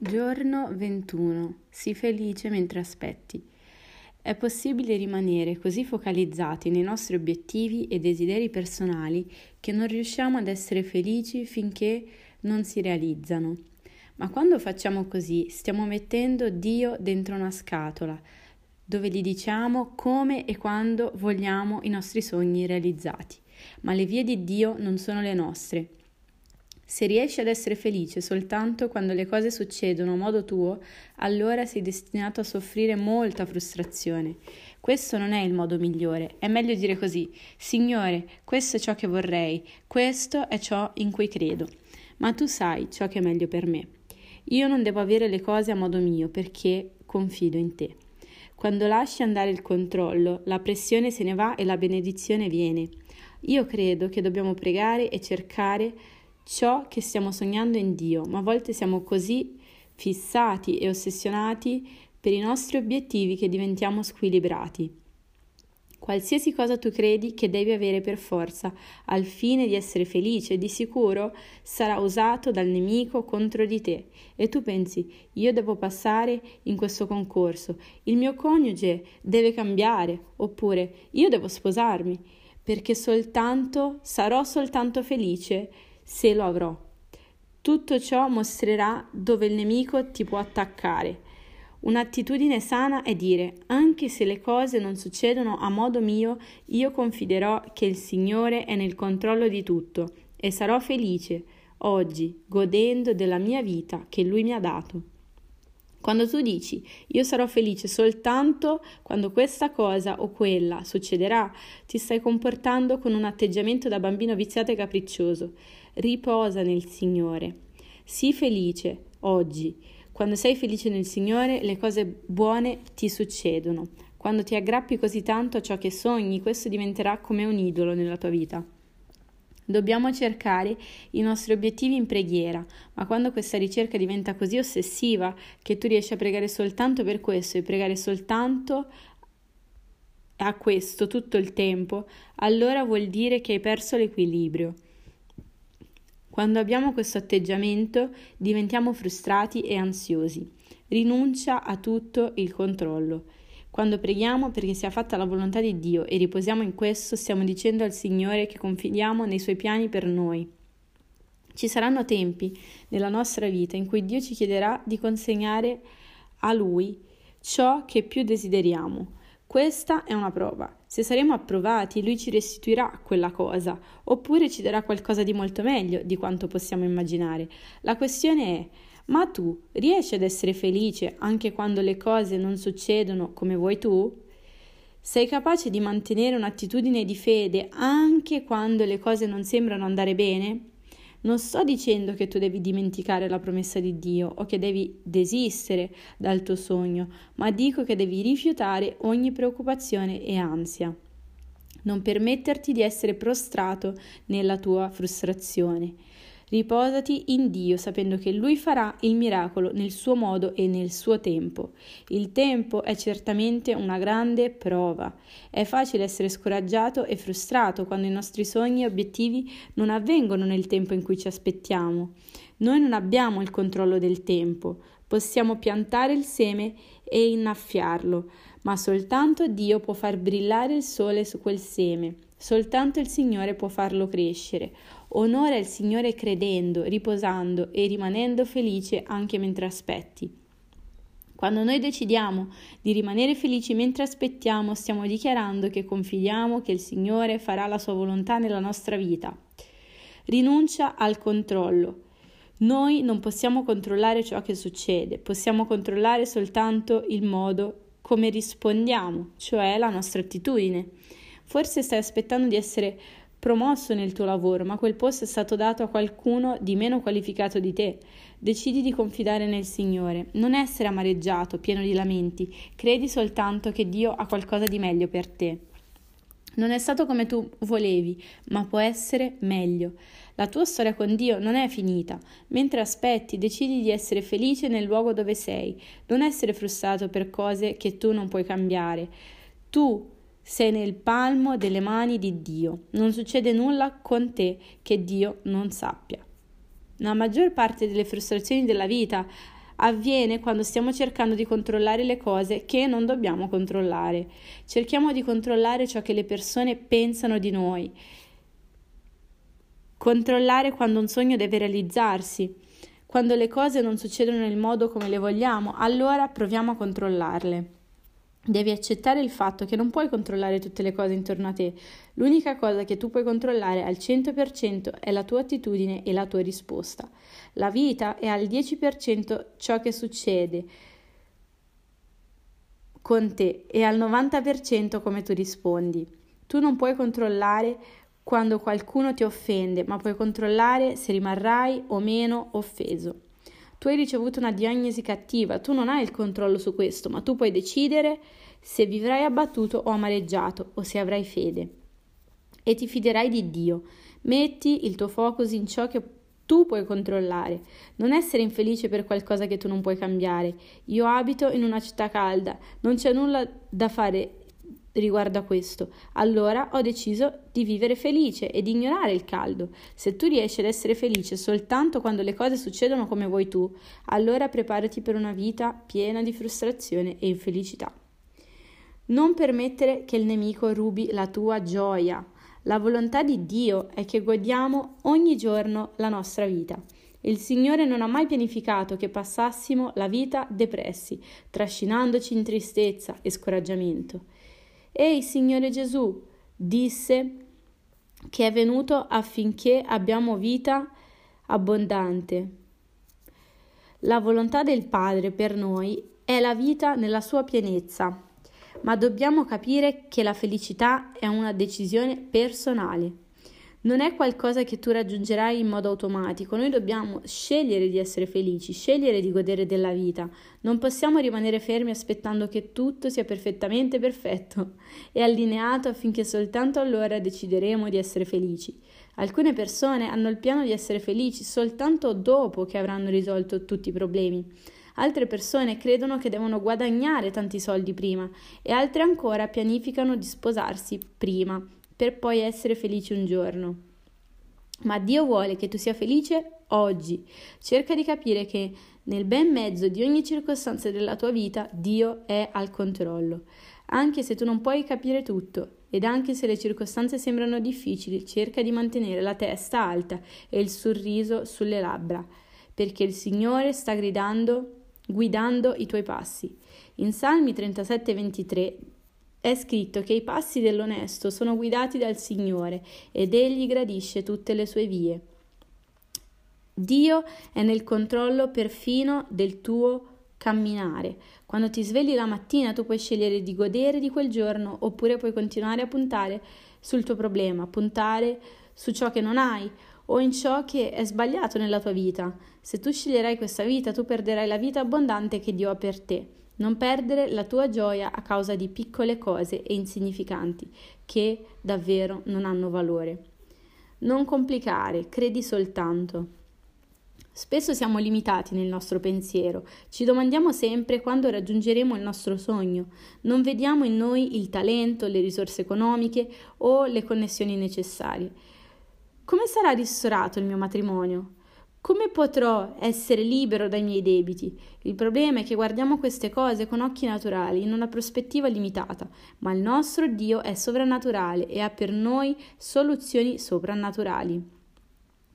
Giorno 21. Sii felice mentre aspetti. È possibile rimanere così focalizzati nei nostri obiettivi e desideri personali che non riusciamo ad essere felici finché non si realizzano. Ma quando facciamo così stiamo mettendo Dio dentro una scatola dove gli diciamo come e quando vogliamo i nostri sogni realizzati. Ma le vie di Dio non sono le nostre se riesci ad essere felice soltanto quando le cose succedono a modo tuo, allora sei destinato a soffrire molta frustrazione. Questo non è il modo migliore, è meglio dire così, Signore, questo è ciò che vorrei, questo è ciò in cui credo, ma tu sai ciò che è meglio per me. Io non devo avere le cose a modo mio perché confido in te. Quando lasci andare il controllo, la pressione se ne va e la benedizione viene. Io credo che dobbiamo pregare e cercare ciò che stiamo sognando in Dio, ma a volte siamo così fissati e ossessionati per i nostri obiettivi che diventiamo squilibrati. Qualsiasi cosa tu credi che devi avere per forza al fine di essere felice, di sicuro sarà usato dal nemico contro di te. E tu pensi io devo passare in questo concorso, il mio coniuge deve cambiare. Oppure io devo sposarmi perché soltanto sarò soltanto felice se lo avrò. Tutto ciò mostrerà dove il nemico ti può attaccare. Un'attitudine sana è dire, anche se le cose non succedono a modo mio, io confiderò che il Signore è nel controllo di tutto e sarò felice oggi, godendo della mia vita che Lui mi ha dato. Quando tu dici io sarò felice soltanto quando questa cosa o quella succederà, ti stai comportando con un atteggiamento da bambino viziato e capriccioso. Riposa nel Signore. Sii felice oggi. Quando sei felice nel Signore, le cose buone ti succedono. Quando ti aggrappi così tanto a ciò che sogni, questo diventerà come un idolo nella tua vita. Dobbiamo cercare i nostri obiettivi in preghiera, ma quando questa ricerca diventa così ossessiva che tu riesci a pregare soltanto per questo e pregare soltanto a questo tutto il tempo, allora vuol dire che hai perso l'equilibrio. Quando abbiamo questo atteggiamento diventiamo frustrati e ansiosi. Rinuncia a tutto il controllo. Quando preghiamo perché sia fatta la volontà di Dio e riposiamo in questo, stiamo dicendo al Signore che confidiamo nei Suoi piani per noi. Ci saranno tempi nella nostra vita in cui Dio ci chiederà di consegnare a Lui ciò che più desideriamo. Questa è una prova. Se saremo approvati, Lui ci restituirà quella cosa, oppure ci darà qualcosa di molto meglio di quanto possiamo immaginare. La questione è ma tu riesci ad essere felice anche quando le cose non succedono come vuoi tu? Sei capace di mantenere un'attitudine di fede anche quando le cose non sembrano andare bene? Non sto dicendo che tu devi dimenticare la promessa di Dio o che devi desistere dal tuo sogno, ma dico che devi rifiutare ogni preoccupazione e ansia. Non permetterti di essere prostrato nella tua frustrazione. Riposati in Dio sapendo che Lui farà il miracolo nel suo modo e nel suo tempo. Il tempo è certamente una grande prova. È facile essere scoraggiato e frustrato quando i nostri sogni e obiettivi non avvengono nel tempo in cui ci aspettiamo. Noi non abbiamo il controllo del tempo. Possiamo piantare il seme e innaffiarlo, ma soltanto Dio può far brillare il sole su quel seme. Soltanto il Signore può farlo crescere. Onora il Signore credendo, riposando e rimanendo felice anche mentre aspetti. Quando noi decidiamo di rimanere felici mentre aspettiamo, stiamo dichiarando che confidiamo che il Signore farà la sua volontà nella nostra vita. Rinuncia al controllo. Noi non possiamo controllare ciò che succede, possiamo controllare soltanto il modo come rispondiamo, cioè la nostra attitudine. Forse stai aspettando di essere promosso nel tuo lavoro, ma quel posto è stato dato a qualcuno di meno qualificato di te. Decidi di confidare nel Signore, non essere amareggiato, pieno di lamenti, credi soltanto che Dio ha qualcosa di meglio per te. Non è stato come tu volevi, ma può essere meglio. La tua storia con Dio non è finita. Mentre aspetti, decidi di essere felice nel luogo dove sei, non essere frustrato per cose che tu non puoi cambiare. Tu sei nel palmo delle mani di Dio. Non succede nulla con te che Dio non sappia. La maggior parte delle frustrazioni della vita avviene quando stiamo cercando di controllare le cose che non dobbiamo controllare. Cerchiamo di controllare ciò che le persone pensano di noi. Controllare quando un sogno deve realizzarsi. Quando le cose non succedono nel modo come le vogliamo, allora proviamo a controllarle. Devi accettare il fatto che non puoi controllare tutte le cose intorno a te. L'unica cosa che tu puoi controllare al 100% è la tua attitudine e la tua risposta. La vita è al 10% ciò che succede con te e al 90% come tu rispondi. Tu non puoi controllare quando qualcuno ti offende, ma puoi controllare se rimarrai o meno offeso. Tu hai ricevuto una diagnosi cattiva, tu non hai il controllo su questo, ma tu puoi decidere se vivrai abbattuto o amareggiato o se avrai fede. E ti fiderai di Dio. Metti il tuo focus in ciò che tu puoi controllare. Non essere infelice per qualcosa che tu non puoi cambiare. Io abito in una città calda, non c'è nulla da fare riguardo a questo. Allora ho deciso di vivere felice e di ignorare il caldo. Se tu riesci ad essere felice soltanto quando le cose succedono come vuoi tu, allora preparati per una vita piena di frustrazione e infelicità. Non permettere che il nemico rubi la tua gioia. La volontà di Dio è che godiamo ogni giorno la nostra vita. Il Signore non ha mai pianificato che passassimo la vita depressi, trascinandoci in tristezza e scoraggiamento. E il Signore Gesù disse che è venuto affinché abbiamo vita abbondante. La volontà del Padre per noi è la vita nella sua pienezza, ma dobbiamo capire che la felicità è una decisione personale non è qualcosa che tu raggiungerai in modo automatico, noi dobbiamo scegliere di essere felici, scegliere di godere della vita, non possiamo rimanere fermi aspettando che tutto sia perfettamente perfetto e allineato affinché soltanto allora decideremo di essere felici. Alcune persone hanno il piano di essere felici soltanto dopo che avranno risolto tutti i problemi. Altre persone credono che devono guadagnare tanti soldi prima e altre ancora pianificano di sposarsi prima per poi essere felici un giorno. Ma Dio vuole che tu sia felice oggi. Cerca di capire che nel ben mezzo di ogni circostanza della tua vita Dio è al controllo. Anche se tu non puoi capire tutto ed anche se le circostanze sembrano difficili, cerca di mantenere la testa alta e il sorriso sulle labbra, perché il Signore sta gridando, guidando i tuoi passi. In Salmi 37-23 è scritto che i passi dell'onesto sono guidati dal Signore ed egli gradisce tutte le sue vie. Dio è nel controllo perfino del tuo camminare. Quando ti svegli la mattina tu puoi scegliere di godere di quel giorno oppure puoi continuare a puntare sul tuo problema, puntare su ciò che non hai o in ciò che è sbagliato nella tua vita. Se tu sceglierai questa vita, tu perderai la vita abbondante che Dio ha per te. Non perdere la tua gioia a causa di piccole cose e insignificanti che davvero non hanno valore. Non complicare, credi soltanto. Spesso siamo limitati nel nostro pensiero, ci domandiamo sempre quando raggiungeremo il nostro sogno, non vediamo in noi il talento, le risorse economiche o le connessioni necessarie. Come sarà ristorato il mio matrimonio? Come potrò essere libero dai miei debiti? Il problema è che guardiamo queste cose con occhi naturali, in una prospettiva limitata, ma il nostro Dio è sovrannaturale e ha per noi soluzioni soprannaturali.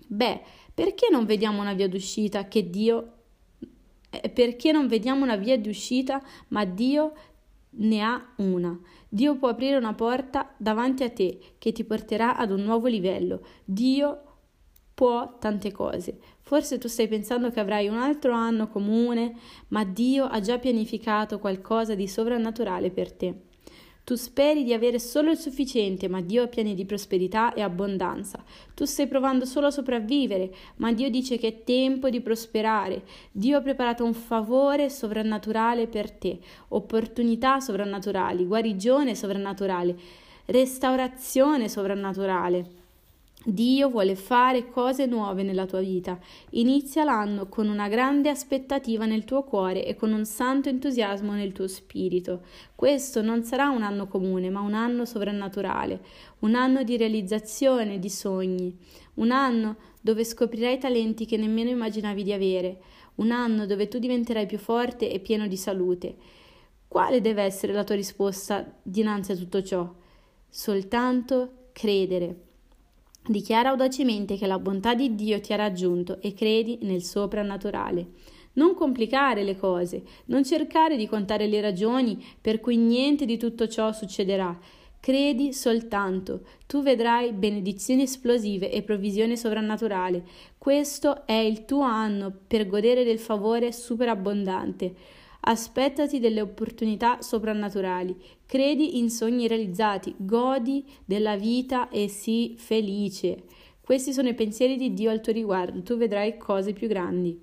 Beh, perché non vediamo una via d'uscita che Dio eh, perché non vediamo una via d'uscita, ma Dio ne ha una. Dio può aprire una porta davanti a te che ti porterà ad un nuovo livello. Dio può tante cose. Forse tu stai pensando che avrai un altro anno comune, ma Dio ha già pianificato qualcosa di sovrannaturale per te. Tu speri di avere solo il sufficiente, ma Dio ha piani di prosperità e abbondanza. Tu stai provando solo a sopravvivere, ma Dio dice che è tempo di prosperare. Dio ha preparato un favore sovrannaturale per te, opportunità sovrannaturali, guarigione sovrannaturale, restaurazione sovrannaturale. Dio vuole fare cose nuove nella tua vita. Inizia l'anno con una grande aspettativa nel tuo cuore e con un santo entusiasmo nel tuo spirito. Questo non sarà un anno comune, ma un anno sovrannaturale, un anno di realizzazione di sogni, un anno dove scoprirai talenti che nemmeno immaginavi di avere, un anno dove tu diventerai più forte e pieno di salute. Quale deve essere la tua risposta dinanzi a tutto ciò? Soltanto credere. Dichiara audacemente che la bontà di Dio ti ha raggiunto e credi nel soprannaturale. Non complicare le cose, non cercare di contare le ragioni per cui niente di tutto ciò succederà. Credi soltanto, tu vedrai benedizioni esplosive e provvisione sovrannaturale. Questo è il tuo anno per godere del favore superabbondante. Aspettati delle opportunità soprannaturali. Credi in sogni realizzati, godi della vita e sii felice. Questi sono i pensieri di Dio al tuo riguardo, tu vedrai cose più grandi.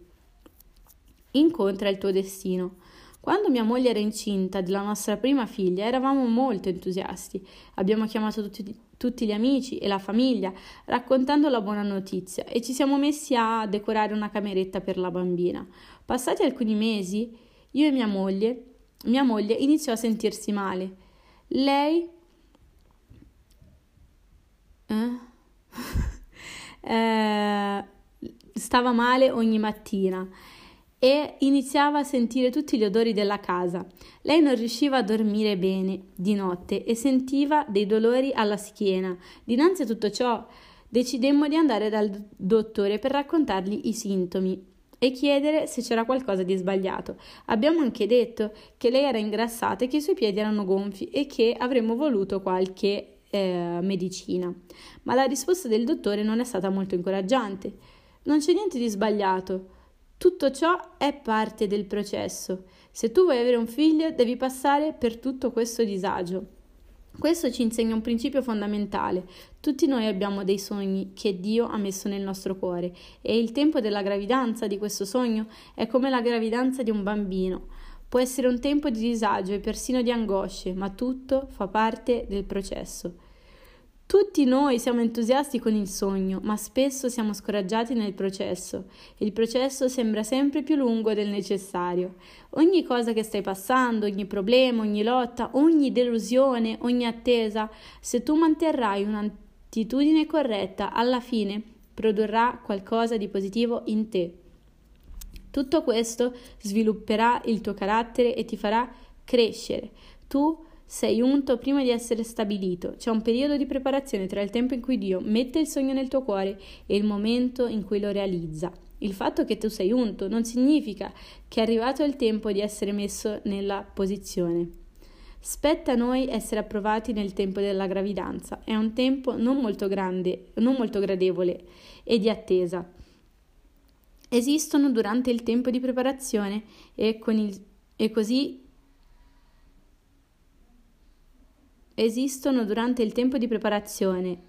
Incontra il tuo destino. Quando mia moglie era incinta della nostra prima figlia eravamo molto entusiasti. Abbiamo chiamato tutti, tutti, gli amici e la famiglia raccontando la buona notizia e ci siamo messi a decorare una cameretta per la bambina. Passati alcuni mesi, io e mia moglie, mia moglie iniziò a sentirsi male. Lei eh? eh, stava male ogni mattina e iniziava a sentire tutti gli odori della casa. Lei non riusciva a dormire bene di notte e sentiva dei dolori alla schiena. Dinanzi a tutto ciò decidemmo di andare dal dottore per raccontargli i sintomi e chiedere se c'era qualcosa di sbagliato. Abbiamo anche detto che lei era ingrassata e che i suoi piedi erano gonfi e che avremmo voluto qualche eh, medicina. Ma la risposta del dottore non è stata molto incoraggiante. Non c'è niente di sbagliato. Tutto ciò è parte del processo. Se tu vuoi avere un figlio, devi passare per tutto questo disagio. Questo ci insegna un principio fondamentale. Tutti noi abbiamo dei sogni che Dio ha messo nel nostro cuore e il tempo della gravidanza di questo sogno è come la gravidanza di un bambino. Può essere un tempo di disagio e persino di angosce, ma tutto fa parte del processo. Tutti noi siamo entusiasti con il sogno, ma spesso siamo scoraggiati nel processo. Il processo sembra sempre più lungo del necessario. Ogni cosa che stai passando, ogni problema, ogni lotta, ogni delusione, ogni attesa, se tu manterrai un'attitudine corretta, alla fine produrrà qualcosa di positivo in te. Tutto questo svilupperà il tuo carattere e ti farà crescere. Tu sei unto prima di essere stabilito. C'è un periodo di preparazione tra il tempo in cui Dio mette il sogno nel tuo cuore e il momento in cui lo realizza. Il fatto che tu sei unto non significa che è arrivato il tempo di essere messo nella posizione. Spetta a noi essere approvati nel tempo della gravidanza. È un tempo non molto grande, non molto gradevole e di attesa. Esistono durante il tempo di preparazione e, il, e così esistono durante il tempo di preparazione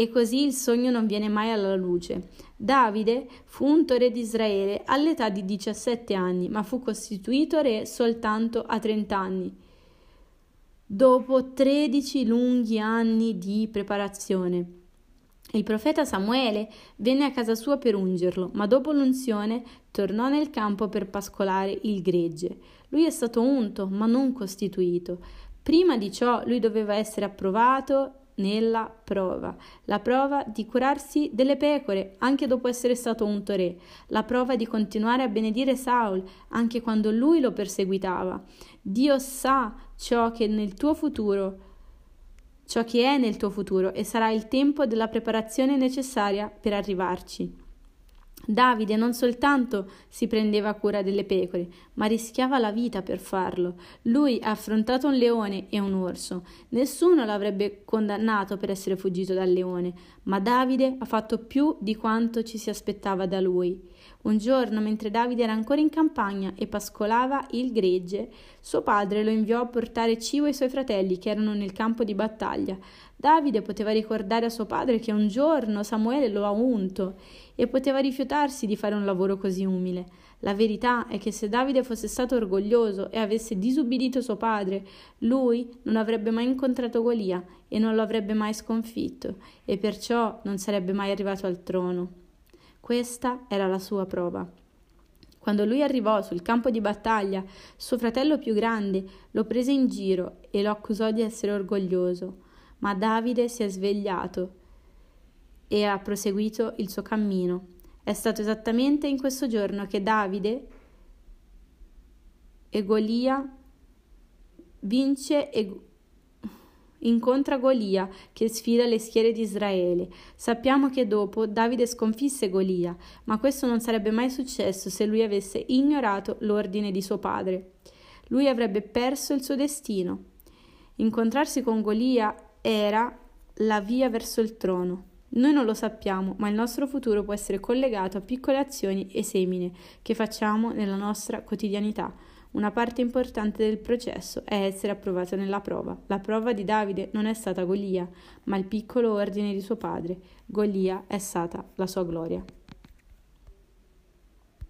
e così il sogno non viene mai alla luce. Davide fu unto re di Israele all'età di 17 anni, ma fu costituito re soltanto a 30 anni, dopo 13 lunghi anni di preparazione. Il profeta Samuele venne a casa sua per ungerlo, ma dopo l'unzione tornò nel campo per pascolare il gregge. Lui è stato unto, ma non costituito. Prima di ciò lui doveva essere approvato nella prova, la prova di curarsi delle pecore anche dopo essere stato unto re, la prova di continuare a benedire Saul anche quando lui lo perseguitava. Dio sa ciò che nel tuo futuro ciò che è nel tuo futuro e sarà il tempo della preparazione necessaria per arrivarci. Davide non soltanto si prendeva cura delle pecore, ma rischiava la vita per farlo. Lui ha affrontato un leone e un orso. Nessuno l'avrebbe condannato per essere fuggito dal leone, ma Davide ha fatto più di quanto ci si aspettava da lui. Un giorno, mentre Davide era ancora in campagna e pascolava il gregge, suo padre lo inviò a portare cibo ai suoi fratelli che erano nel campo di battaglia. Davide poteva ricordare a suo padre che un giorno Samuele lo ha unto e poteva rifiutarsi di fare un lavoro così umile. La verità è che se Davide fosse stato orgoglioso e avesse disubbidito suo padre, lui non avrebbe mai incontrato Golia e non lo avrebbe mai sconfitto e perciò non sarebbe mai arrivato al trono. Questa era la sua prova. Quando lui arrivò sul campo di battaglia, suo fratello più grande lo prese in giro e lo accusò di essere orgoglioso. Ma Davide si è svegliato e ha proseguito il suo cammino. È stato esattamente in questo giorno che Davide e Golia vince e incontra Golia che sfida le schiere di Israele. Sappiamo che dopo Davide sconfisse Golia, ma questo non sarebbe mai successo se lui avesse ignorato l'ordine di suo padre. Lui avrebbe perso il suo destino. Incontrarsi con Golia era la via verso il trono. Noi non lo sappiamo, ma il nostro futuro può essere collegato a piccole azioni e semine che facciamo nella nostra quotidianità. Una parte importante del processo è essere approvato nella prova. La prova di Davide non è stata Golia, ma il piccolo ordine di suo padre. Golia è stata la sua gloria.